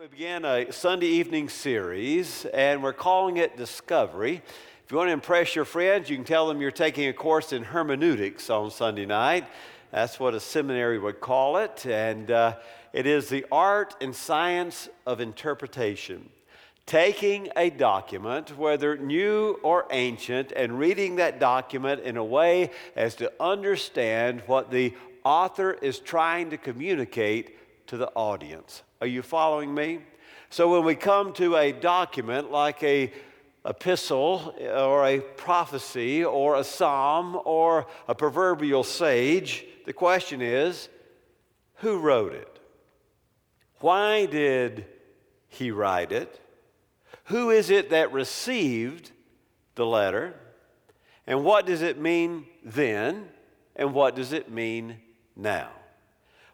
We begin a Sunday evening series, and we're calling it Discovery. If you want to impress your friends, you can tell them you're taking a course in hermeneutics on Sunday night. That's what a seminary would call it, and uh, it is the art and science of interpretation. Taking a document, whether new or ancient, and reading that document in a way as to understand what the author is trying to communicate to the audience. Are you following me? So when we come to a document like a epistle or a prophecy or a psalm or a proverbial sage, the question is who wrote it? Why did he write it? Who is it that received the letter? And what does it mean then? And what does it mean now?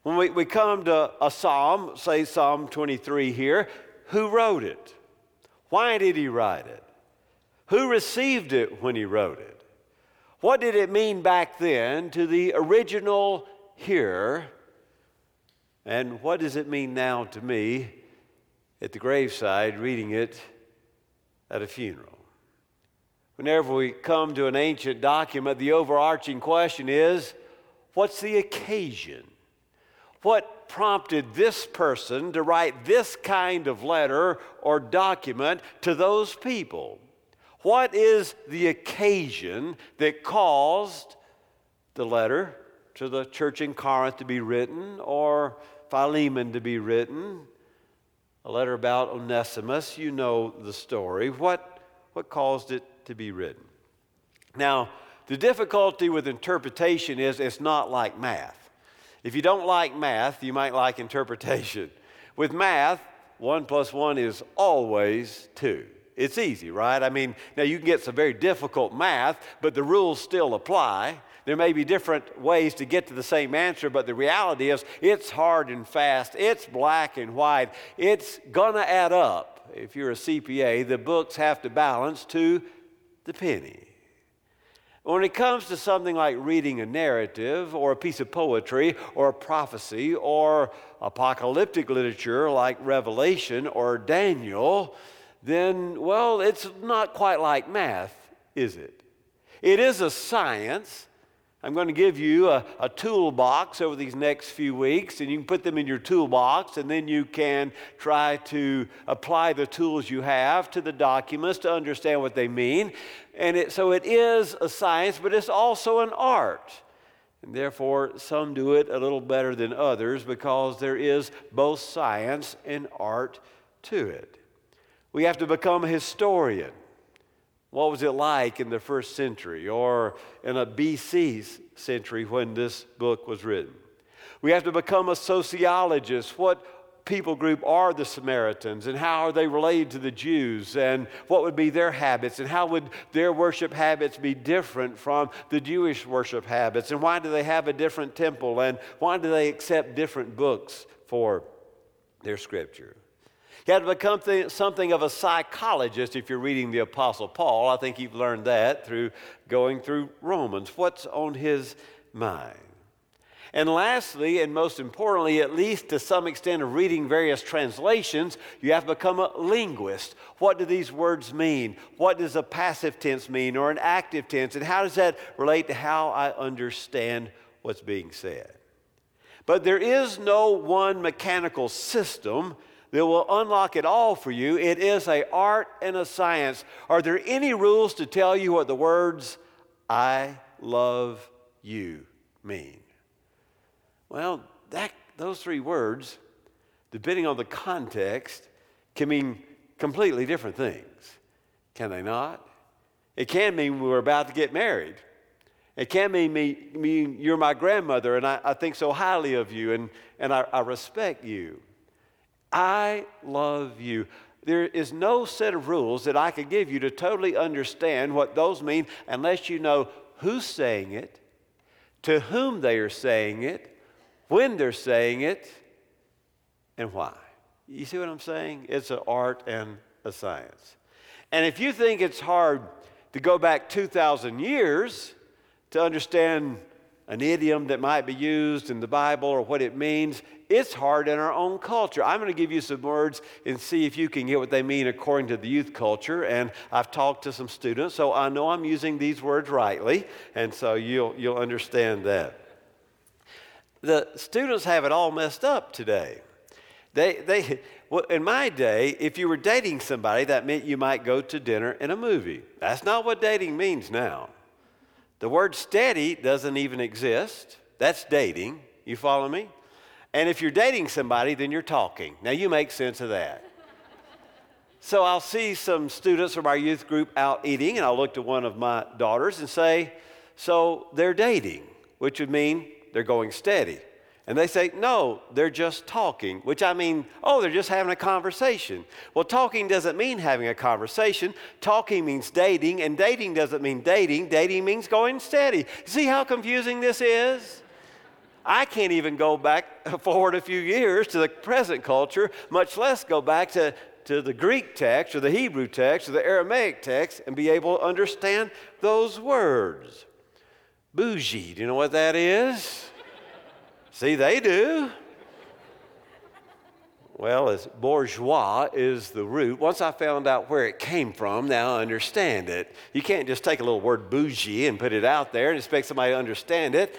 When we, we come to a psalm, say Psalm 23 here, who wrote it? Why did he write it? Who received it when he wrote it? What did it mean back then to the original hearer? And what does it mean now to me at the graveside reading it at a funeral? Whenever we come to an ancient document, the overarching question is what's the occasion? What prompted this person to write this kind of letter or document to those people? What is the occasion that caused the letter to the church in Corinth to be written or Philemon to be written? A letter about Onesimus, you know the story. What, what caused it to be written? Now, the difficulty with interpretation is it's not like math. If you don't like math, you might like interpretation. With math, one plus one is always two. It's easy, right? I mean, now you can get some very difficult math, but the rules still apply. There may be different ways to get to the same answer, but the reality is it's hard and fast, it's black and white, it's gonna add up. If you're a CPA, the books have to balance to the penny. When it comes to something like reading a narrative or a piece of poetry or a prophecy or apocalyptic literature like Revelation or Daniel, then, well, it's not quite like math, is it? It is a science, I'm going to give you a, a, toolbox over these next few weeks, and you can put them in your toolbox, and then you can try to apply the tools you have to the documents to understand what they mean. And it, so it is a science, but it's also an art. And therefore, some do it a little better than others because there is both science and art to it. We have to become a historian. What was it like in the first century or in a BC century when this book was written? We have to become a sociologist. What people group are the Samaritans and how are they related to the Jews and what would be their habits and how would their worship habits be different from the Jewish worship habits and why do they have a different temple and why do they accept different books for their scripture? You have to become th- something of a psychologist if you're reading the Apostle Paul. I think you've learned that through going through Romans. What's on his mind? And lastly, and most importantly, at least to some extent of reading various translations, you have to become a linguist. What do these words mean? What does a passive tense mean or an active tense? And how does that relate to how I understand what's being said? But there is no one mechanical system that will unlock it all for you. It is a art and a science. Are there any rules to tell you what the words I love you mean? Well, that, those three words, depending on the context, can mean completely different things. Can they not? It can mean we're about to get married. It can mean, me, mean you're my grandmother and I, I think so highly of you and, and I, I respect you. I love you. There is no set of rules that I could give you to totally understand what those mean unless you know who's saying it, to whom they are saying it, when they're saying it, and why. You see what I'm saying? It's an art and a science. And if you think it's hard to go back 2,000 years to understand an idiom that might be used in the Bible or what it means, it's hard in our own culture. I'm going to give you some words and see if you can get what they mean according to the youth culture. And I've talked to some students, so I know I'm using these words rightly, and so you'll, you'll understand that. The students have it all messed up today. They, they, well, in my day, if you were dating somebody, that meant you might go to dinner and a movie. That's not what dating means now. The word steady doesn't even exist. That's dating. You follow me? And if you're dating somebody, then you're talking. Now, you make sense of that. so I'll see some students from our youth group out eating, and I'll look to one of my daughters and say, So they're dating, which would mean they're going steady. And they say, no, they're just talking, which I mean, oh, they're just having a conversation. Well, talking doesn't mean having a conversation. Talking means dating, and dating doesn't mean dating. Dating means going steady. See how confusing this is? I can't even go back forward a few years to the present culture, much less go back to, to the Greek text or the Hebrew text or the Aramaic text and be able to understand those words. Bougie, do you know what that is? See, they do. Well, as bourgeois is the root. Once I found out where it came from, now I understand it. You can't just take a little word bougie and put it out there and expect somebody to understand it.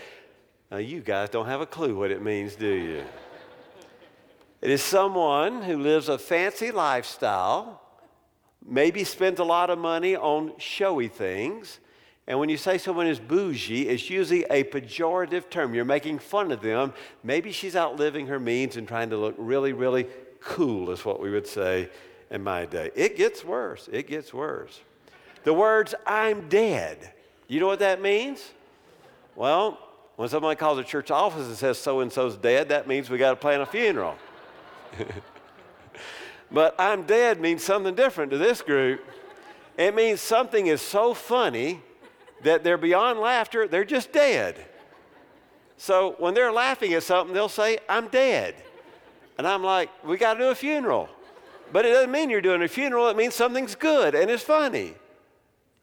Now, you guys don't have a clue what it means, do you? it is someone who lives a fancy lifestyle, maybe spends a lot of money on showy things, and when you say someone is bougie, it's usually a pejorative term. You're making fun of them. Maybe she's outliving her means and trying to look really, really cool, is what we would say in my day. It gets worse. It gets worse. The words, I'm dead. You know what that means? Well, when somebody calls a church office and says so and so's dead, that means we got to plan a funeral. but I'm dead means something different to this group. It means something is so funny that they're beyond laughter, they're just dead. So when they're laughing at something, they'll say, I'm dead. And I'm like, we got to do a funeral. But it doesn't mean you're doing a funeral, it means something's good and it's funny.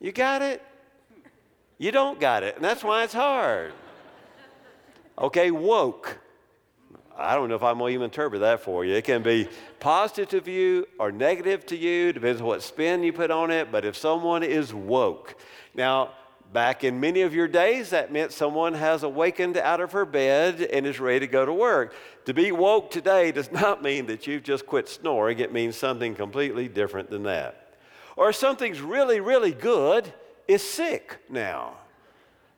You got it? You don't got it, and that's why it's hard. Okay, woke. I don't know if I'm going to even interpret that for you. It can be positive to you or negative to you, depends on what spin you put on it. But if someone is woke, now Back in many of your days, that meant someone has awakened out of her bed and is ready to go to work. To be woke today does not mean that you've just quit snoring, it means something completely different than that. Or something's really, really good is sick now.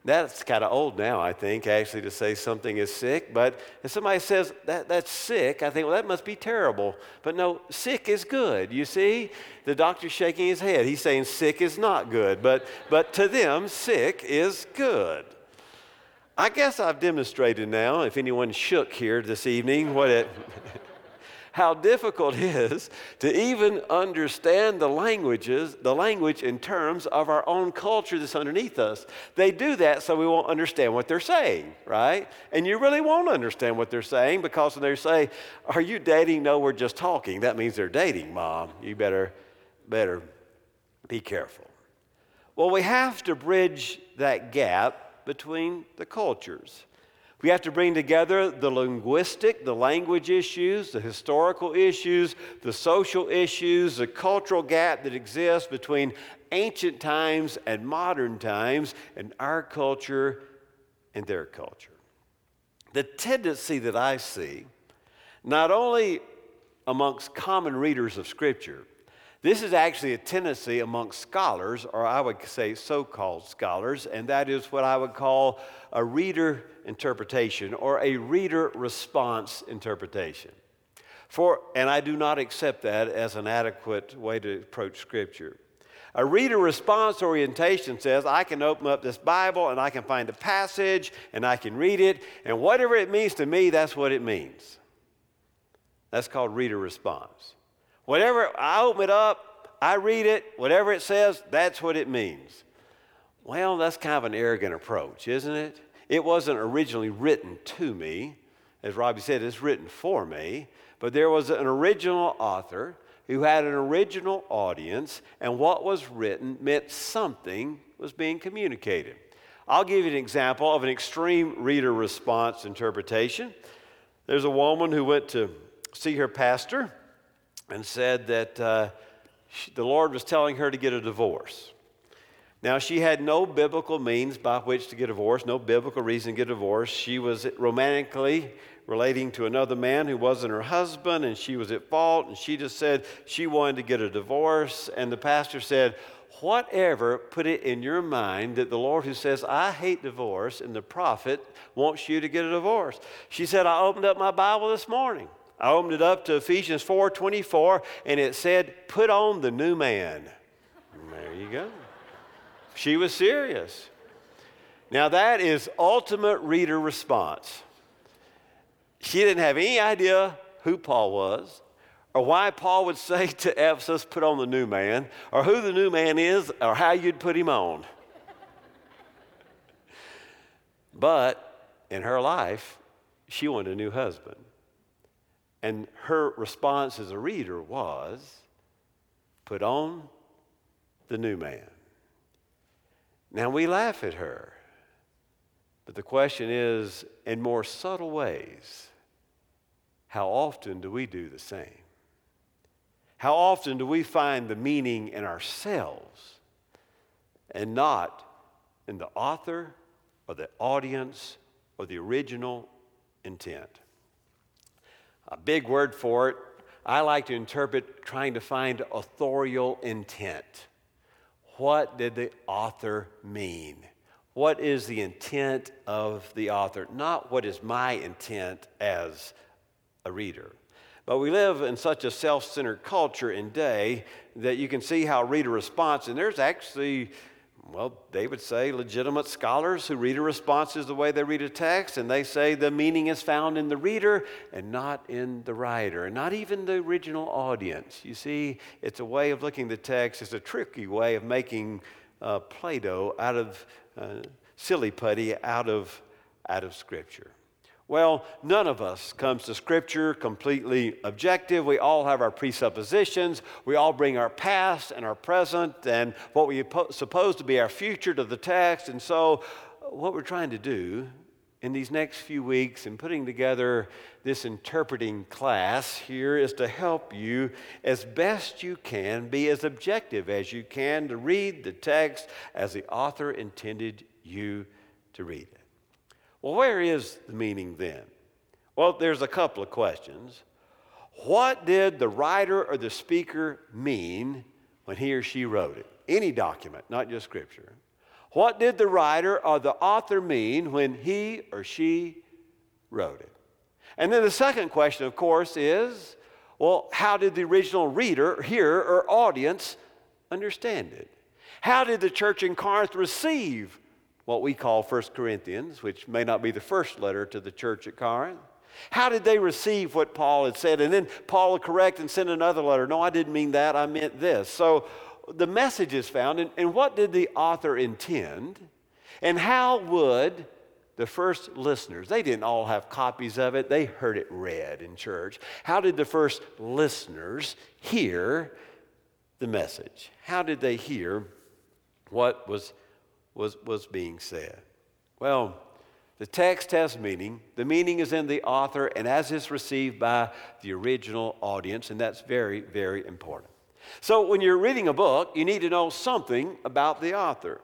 That's kind of old now, I think, actually, to say something is sick. But if somebody says that, that's sick, I think, well, that must be terrible. But no, sick is good. You see? The doctor's shaking his head. He's saying sick is not good. But, but to them, sick is good. I guess I've demonstrated now, if anyone shook here this evening, what it. how difficult it is to even understand the languages, the language in terms of our own culture that's underneath us. They do that so we won't understand what they're saying, right? And you really won't understand what they're saying because when they say, Are you dating? No, we're just talking. That means they're dating, mom. You better, better be careful. Well, we have to bridge that gap between the cultures. We have to bring together the linguistic, the language issues, the historical issues, the social issues, the cultural gap that exists between ancient times and modern times, and our culture and their culture. The tendency that I see, not only amongst common readers of Scripture, this is actually a tendency amongst scholars, or I would say so called scholars, and that is what I would call a reader interpretation or a reader response interpretation. For, and I do not accept that as an adequate way to approach Scripture. A reader response orientation says, I can open up this Bible and I can find a passage and I can read it, and whatever it means to me, that's what it means. That's called reader response. Whatever, I open it up, I read it, whatever it says, that's what it means. Well, that's kind of an arrogant approach, isn't it? It wasn't originally written to me. As Robbie said, it's written for me. But there was an original author who had an original audience, and what was written meant something was being communicated. I'll give you an example of an extreme reader response interpretation. There's a woman who went to see her pastor and said that uh, she, the Lord was telling her to get a divorce. Now, she had no biblical means by which to get a divorce, no biblical reason to get a divorce. She was romantically relating to another man who wasn't her husband, and she was at fault, and she just said she wanted to get a divorce. And the pastor said, Whatever put it in your mind that the Lord who says, I hate divorce, and the prophet wants you to get a divorce. She said, I opened up my Bible this morning. I opened it up to Ephesians 4 24, and it said, Put on the new man. There you go. She was serious. Now, that is ultimate reader response. She didn't have any idea who Paul was, or why Paul would say to Ephesus, put on the new man, or who the new man is, or how you'd put him on. but in her life, she wanted a new husband. And her response as a reader was, put on the new man. Now we laugh at her. But the question is in more subtle ways, how often do we do the same? How often do we find the meaning in ourselves and not in the author or the audience or the original intent? A big word for it, I like to interpret trying to find authorial intent. What did the author mean? What is the intent of the author? Not what is my intent as a reader. But we live in such a self centered culture and day that you can see how reader response, and there's actually well, they would say legitimate scholars who read a response is the way they read a text, and they say the meaning is found in the reader and not in the writer, and not even the original audience. You see, it's a way of looking at the text, it's a tricky way of making uh, Play Doh out of uh, silly putty out of, out of Scripture. Well, none of us comes to Scripture completely objective. We all have our presuppositions. We all bring our past and our present and what we suppose to be our future to the text. And so, what we're trying to do in these next few weeks in putting together this interpreting class here is to help you as best you can be as objective as you can to read the text as the author intended you to read it. Well, where is the meaning then? Well, there's a couple of questions. What did the writer or the speaker mean when he or she wrote it? Any document, not just scripture. What did the writer or the author mean when he or she wrote it? And then the second question, of course, is well, how did the original reader, hearer, or audience understand it? How did the church in Corinth receive what we call 1 Corinthians, which may not be the first letter to the church at Corinth. How did they receive what Paul had said? And then Paul would correct and send another letter. No, I didn't mean that. I meant this. So the message is found. And, and what did the author intend? And how would the first listeners, they didn't all have copies of it, they heard it read in church. How did the first listeners hear the message? How did they hear what was was, was being said? Well, the text has meaning. The meaning is in the author and as is received by the original audience, and that's very, very important. So, when you're reading a book, you need to know something about the author.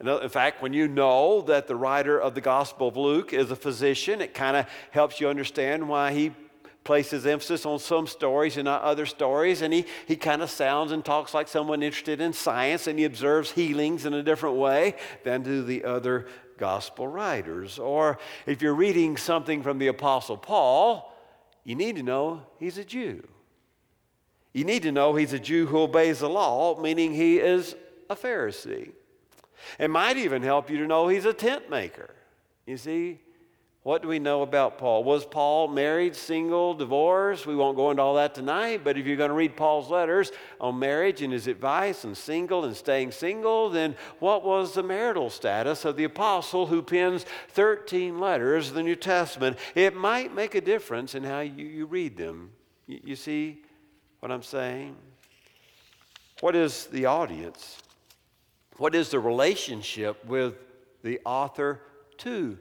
In fact, when you know that the writer of the Gospel of Luke is a physician, it kind of helps you understand why he places emphasis on some stories and not other stories. And he, he kind of sounds and talks like someone interested in science and he observes healings in a different way than do the other gospel writers. Or if you're reading something from the Apostle Paul, you need to know he's a Jew. You need to know he's a Jew who obeys the law, meaning he is a Pharisee. It might even help you to know he's a tent maker. You see, what do we know about Paul? Was Paul married, single, divorced? We won't go into all that tonight, but if you're going to read Paul's letters on marriage and his advice and single and staying single, then what was the marital status of the apostle who pens 13 letters of the New Testament? It might make a difference in how you, you read them. You, you see what I'm saying? What is the audience? What is the relationship with the author to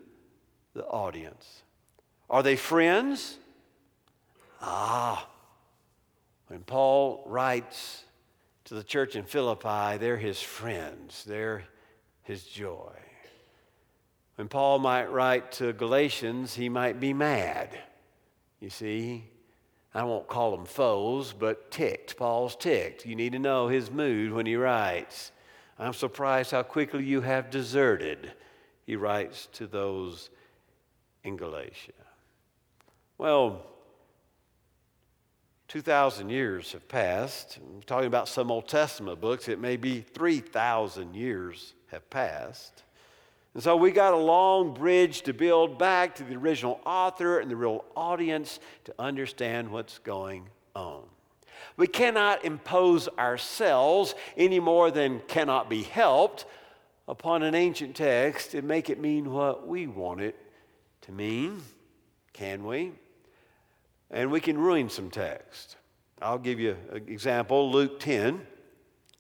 the audience? Are they friends Ah, when Paul writes to the church in Philippi, they're his friends, they're his joy. When Paul might write to Galatians, he might be mad. You see, I won't call them foes, but ticked. Paul's ticked. You need to know his mood when he writes. I'm surprised how quickly you have deserted, he writes to those in Galatia. Well, 2,000 years have passed. Talking about some Old Testament books. It may be 3,000 years have passed. And so we got a long bridge to build back to the original author and the real audience to understand what's going on. We cannot impose ourselves any more than cannot be helped upon an ancient text and make it mean what we want it to mean, can we? and we can ruin some text. I'll give you an example Luke 10,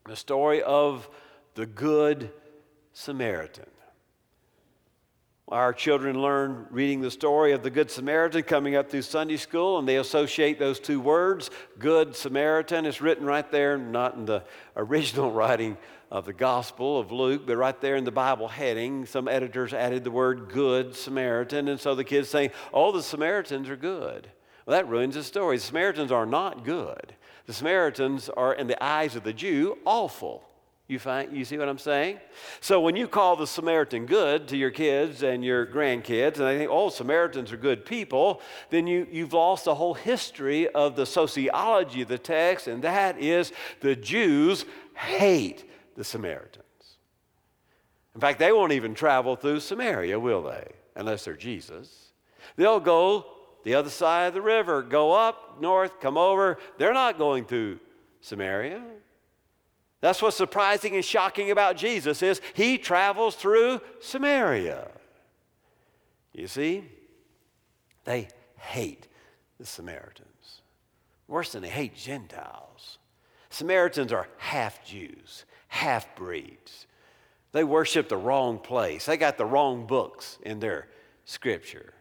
the story of the Good Samaritan. Our children learn reading the story of the Good Samaritan coming up through Sunday school, and they associate those two words, Good Samaritan. It's written right there, not in the original writing of the Gospel of Luke, but right there in the Bible heading. Some editors added the word Good Samaritan, and so the kids say, Oh, the Samaritans are good. Well, that ruins the story. The Samaritans are not good. The Samaritans are, in the eyes of the Jew, awful. You, find, you see what I'm saying? So when you call the Samaritan good to your kids and your grandkids, and they think, oh, Samaritans are good people, then you, you've lost the whole history of the sociology of the text, and that is the Jews hate the Samaritans. In fact, they won't even travel through Samaria, will they? Unless they're Jesus. They'll go the other side of the river, go up north, come over. They're not going through Samaria. That's what's surprising and shocking about Jesus is he travels through Samaria. You see, they hate the Samaritans. Worse than they hate Gentiles. Samaritans are half Jews, half breeds. They worship the wrong place. They got the wrong books in their scripture.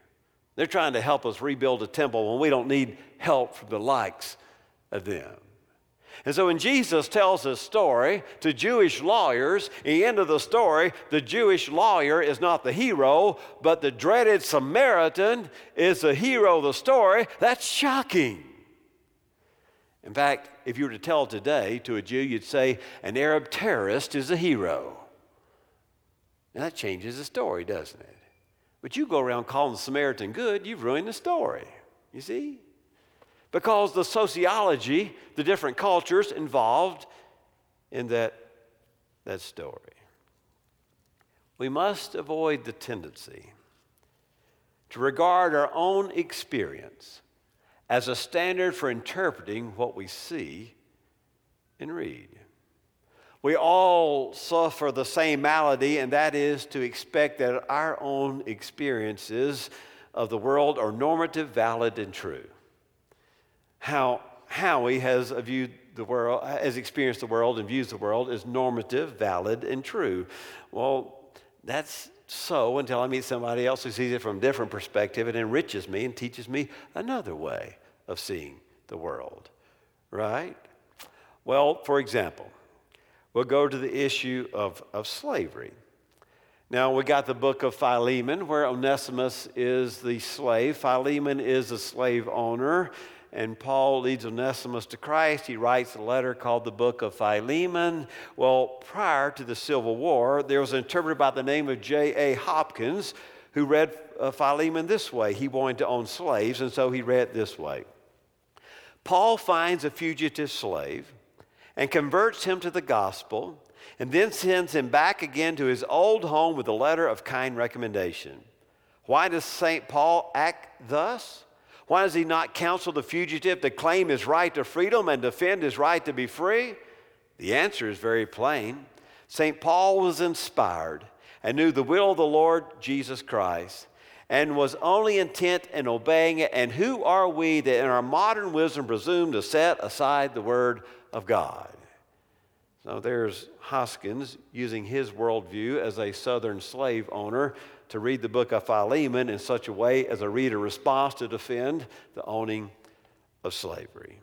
They're trying to help us rebuild a temple when we don't need help from the likes of them. And so when Jesus tells his story to Jewish lawyers, the end of the story, the Jewish lawyer is not the hero, but the dreaded Samaritan is the hero of the story. That's shocking. In fact, if you were to tell today to a Jew, you'd say an Arab terrorist is a hero. Now that changes the story, doesn't it? But you go around calling the Samaritan good, you've ruined the story. You see? Because the sociology, the different cultures involved in that, that story. We must avoid the tendency to regard our own experience as a standard for interpreting what we see and read. We all suffer the same malady, and that is to expect that our own experiences of the world are normative, valid, and true. How Howie has viewed the world, has experienced the world and views the world as normative, valid, and true. Well, that's so until I meet somebody else who sees it from a different perspective and enriches me and teaches me another way of seeing the world. Right? Well, for example, we'll go to the issue of, of slavery. Now, we got the book of Philemon, where Onesimus is the slave. Philemon is a slave owner, and Paul leads Onesimus to Christ. He writes a letter called the book of Philemon. Well, prior to the Civil War, there was an interpreter by the name of J.A. Hopkins who read uh, Philemon this way. He wanted to own slaves, and so he read this way Paul finds a fugitive slave and converts him to the gospel, and then sends him back again to his old home with a letter of kind recommendation. Why does St. Paul act thus? Why does he not counsel the fugitive to claim his right to freedom and defend his right to be free? The answer is very plain. St. Paul was inspired and knew the will of the Lord Jesus Christ and was only intent in obeying it. And who are we that in our modern wisdom presume to set aside the word of God? So there's Hoskins using his worldview as a southern slave owner to read the book of Philemon in such a way as a reader response to defend the owning of slavery.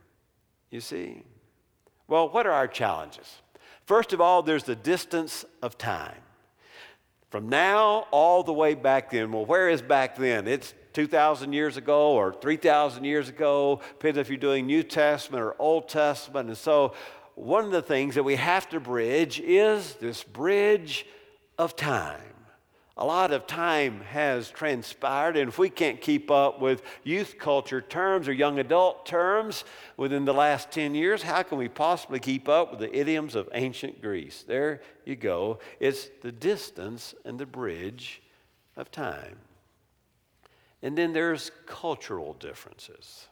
You see? Well, what are our challenges? First of all, there's the distance of time. From now all the way back then. Well, where is back then? It's 2,000 years ago or 3,000 years ago. Depends if you're doing New Testament or Old Testament. And so, one of the things that we have to bridge is this bridge of time a lot of time has transpired, and if we can't keep up with youth culture terms or young adult terms within the last 10 years, how can we possibly keep up with the idioms of ancient Greece? There you go. It's the distance and the bridge of time. And then there's cultural differences.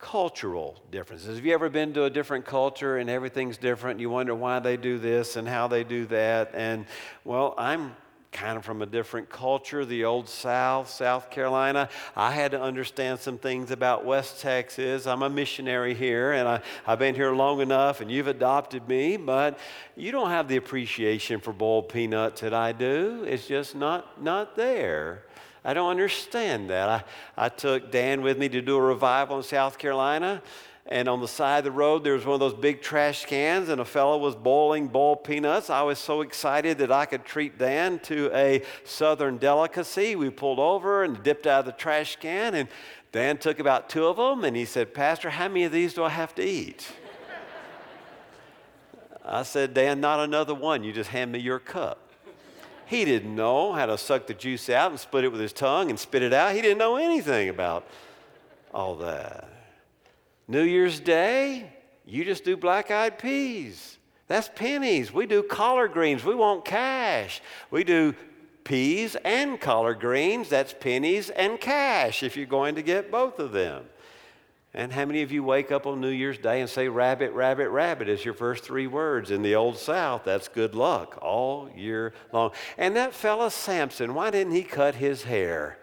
Cultural differences. Have you ever been to a different culture and everything's different? You wonder why they do this and how they do that. And well, I'm kind of from a different culture, the old South, South Carolina. I had to understand some things about West Texas. I'm a missionary here, and I, have been here long enough, and you've adopted me, but you don't have the appreciation for boiled peanuts that I do. It's just not, not there. I don't understand that. I, I took Dan with me to do a revival in South Carolina and on the side of the road there was one of those big trash cans and a fellow was boiling boiled peanuts. I was so excited that i could treat dan to a southern delicacy. We pulled over and dipped out of the trash can and dan took about two of them and he said pastor how many of these do i have to eat? I said dan not another one. You just hand me your cup he didn't know how to suck the juice out and split it with his tongue and spit it out he didn't know anything about all that New Year's Day, you just do black eyed peas. That's pennies. We do collard greens. We want cash. We do peas and collard greens. That's pennies and cash if you're going to get both of them. And how many of you wake up on New Year's Day and say, Rabbit, rabbit, rabbit as your first three words? In the Old South, that's good luck all year long. And that fella Samson, why didn't he cut his hair?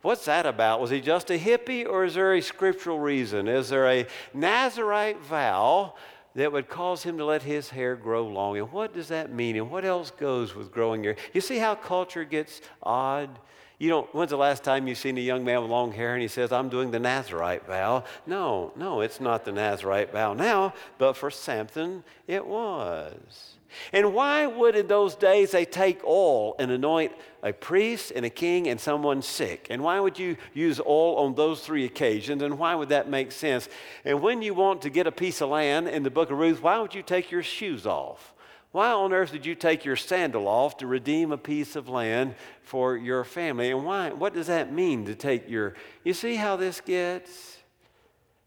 What's that about? Was he just a hippie or is there a scriptural reason? Is there a Nazarite vow that would cause him to let his hair grow long? And what does that mean? And what else goes with growing hair? You see how culture gets odd? You don't, when's the last time you've seen a young man with long hair and he says, I'm doing the Nazarite vow? No, no, it's not the Nazarite vow now, but for Samson, it was. And why would in those days they take oil and anoint a priest and a king and someone sick? And why would you use oil on those three occasions? And why would that make sense? And when you want to get a piece of land in the book of Ruth, why would you take your shoes off? Why on earth did you take your sandal off to redeem a piece of land for your family? And why? What does that mean to take your. You see how this gets?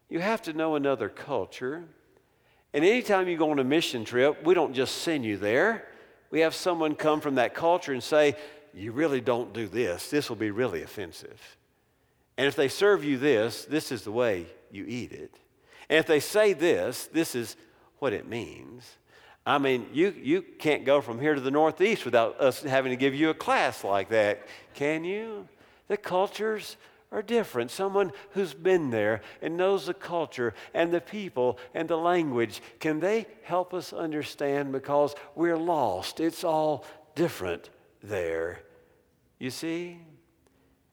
You have to know another culture. And anytime you go on a mission trip, we don't just send you there. We have someone come from that culture and say, You really don't do this. This will be really offensive. And if they serve you this, this is the way you eat it. And if they say this, this is what it means. I mean, you, you can't go from here to the Northeast without us having to give you a class like that, can you? The cultures are different. Someone who's been there and knows the culture and the people and the language, can they help us understand because we're lost? It's all different there. You see?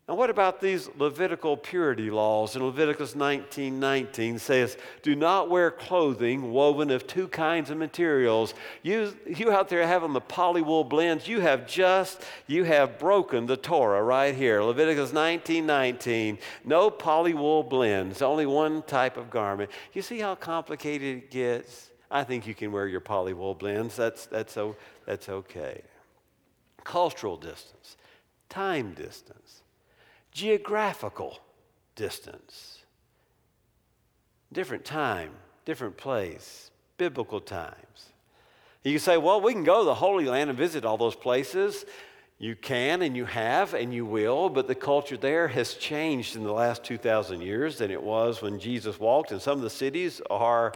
And what about these Levitical purity laws? In Leviticus 19 19 says, Do not wear clothing woven of two kinds of materials. You, you out there having the polywool blends, you have just, you have broken the Torah right here. Leviticus 19 19. No polywool blends, only one type of garment. You see how complicated it gets? I think you can wear your polywool blends. That's, that's, that's okay. Cultural distance, time distance geographical distance. Different time, different place, biblical times. You say, well, we can go to the Holy Land and visit all those places. You can and you have and you will, but the culture there has changed in the last 2,000 years than it was when Jesus walked, and some of the cities are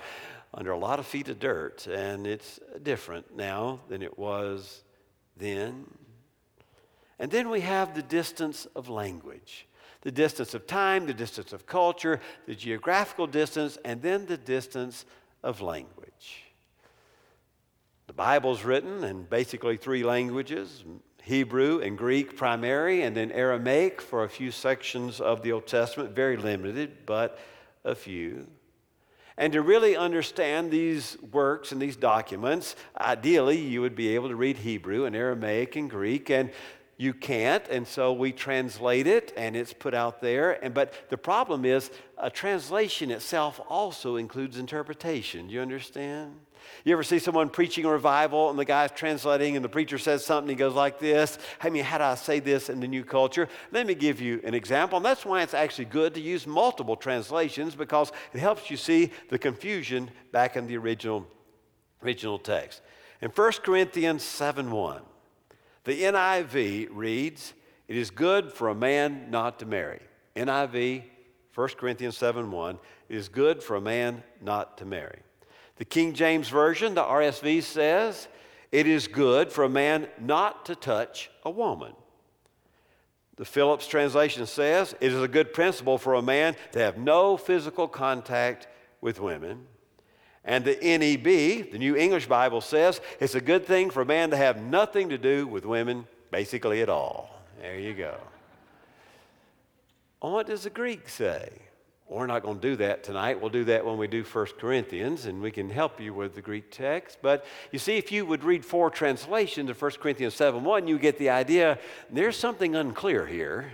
under a lot of feet of dirt, and it's different now than it was then. And then we have the distance of language the distance of time, the distance of culture, the geographical distance, and then the distance of language. The Bible's written in basically three languages Hebrew and Greek primary, and then Aramaic for a few sections of the Old Testament, very limited, but a few. And to really understand these works and these documents, ideally you would be able to read Hebrew and Aramaic and Greek. And you can't, and so we translate it and it's put out there. And but the problem is a translation itself also includes interpretation. Do you understand? You ever see someone preaching a revival and the guy's translating and the preacher says something, he goes like this. I mean, how do I say this in the new culture? Let me give you an example. And that's why it's actually good to use multiple translations because it helps you see the confusion back in the original, original text. In 1 Corinthians 7 1, the NIV reads, It is good for a man not to marry. NIV, 1 Corinthians 7 1, it is good for a man not to marry. The King James Version, the RSV says, It is good for a man not to touch a woman. The Phillips translation says, It is a good principle for a man to have no physical contact with women. And the NEB, the New English Bible, says it's a good thing for a man to have nothing to do with women, basically at all. There you go. Well, what does the Greek say? We're not going to do that tonight. We'll do that when we do 1 Corinthians, and we can help you with the Greek text. But you see, if you would read four translations of 1 Corinthians 7 1, you get the idea there's something unclear here.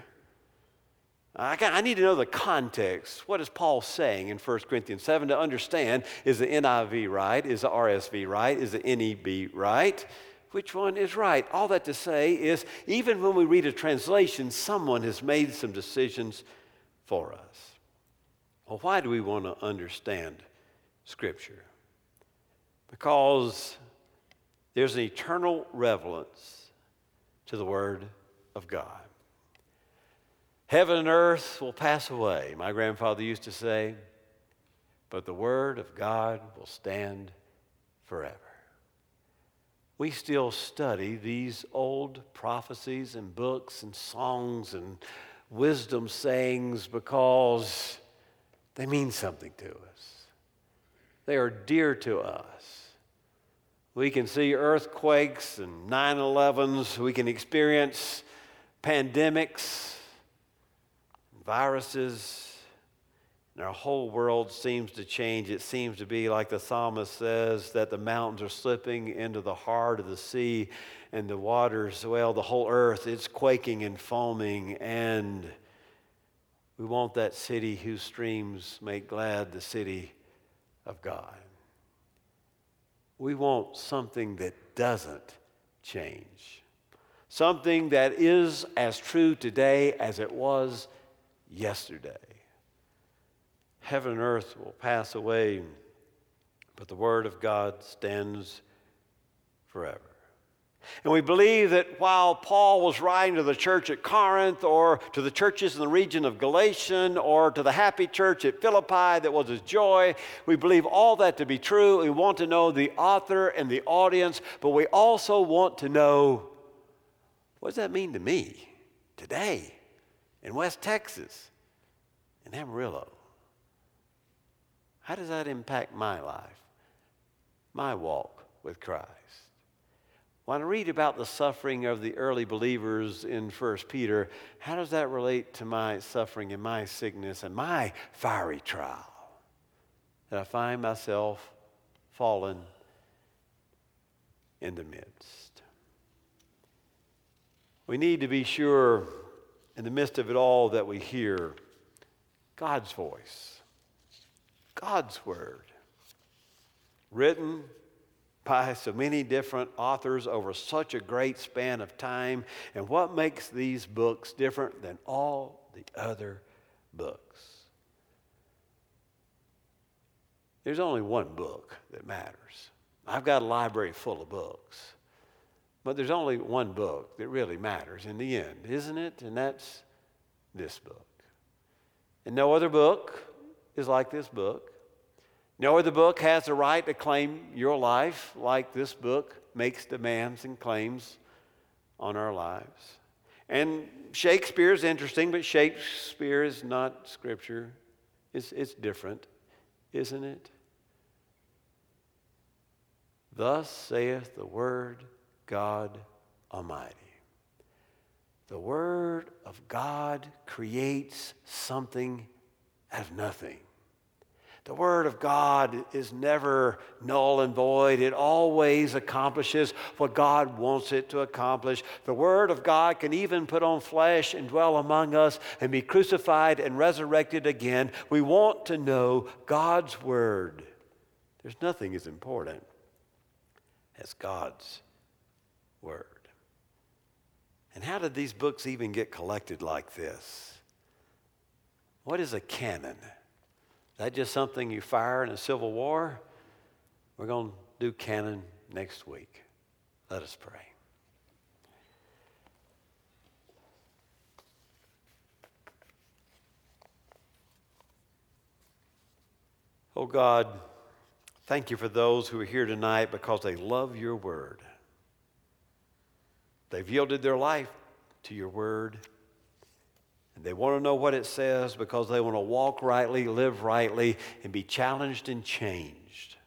I, need to know the context. What is Paul saying in 1 Corinthians 7 to understand is the NIV right? Is the RSV right? Is the NEB right? Which one is right? All that to say is even when we read a translation, someone has made some decisions for us. Well, why do we want to understand Scripture? Because there's an eternal relevance to the Word of God. Heaven and earth will pass away, my grandfather used to say, but the Word of God will stand forever. We still study these old prophecies and books and songs and wisdom sayings because they mean something to us. They are dear to us. We can see earthquakes and 9 11s. We can experience pandemics viruses, and our whole world seems to change. It seems to be like the psalmist says that the mountains are slipping into the heart of the sea, and the waters, well, the whole earth, it's quaking and foaming. And we want that city whose streams make glad the city of God. We want something that doesn't change. Something that is as true today as it was yesterday. Heaven and earth will pass away, but the Word of God stands forever. And we believe that while Paul was writing to the church at Corinth or to the churches in the region of Galatian or to the happy church at Philippi that was his joy, we believe all that to be true. We want to know the author and the audience, but we also want to know what does that mean to me today? In West Texas, in Amarillo. How does that impact my life, my walk with Christ? When I read about the suffering of the early believers in 1 Peter, how does that relate to my suffering and my sickness and my fiery trial? That I find myself fallen in the midst. We need to be sure in the midst of it all that we hear God's voice, God's word, written by so many different authors over such a great span of time. And what makes these books different than all the other books? There's only one book that matters. I've got a library full of books. But there's only one book that really matters in the end, isn't it? And that's this book. And no other book is like this book. No other book has the right to claim your life like this book makes demands and claims on our lives. And Shakespeare is interesting, but Shakespeare is not scripture. It's, it's different, isn't it? Thus saith the word God Almighty. The Word of God creates something out of nothing. The Word of God is never null and void. It always accomplishes what God wants it to accomplish. The Word of God can even put on flesh and dwell among us and be crucified and resurrected again. We want to know God's Word. There's nothing as important as God's Word. And how did these books even get collected like this? What is a canon? that just something you fire in a civil war? We're going to do canon next week. Let us pray. Oh God, thank you for those who are here tonight because they love your word. They've yielded their life to your word. And they want to know what it says because they want to walk rightly, live rightly, and be challenged and changed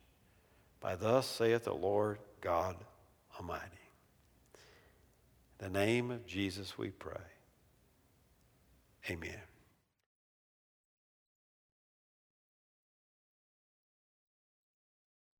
by thus saith the Lord God Almighty. In the name of Jesus we pray. Amen.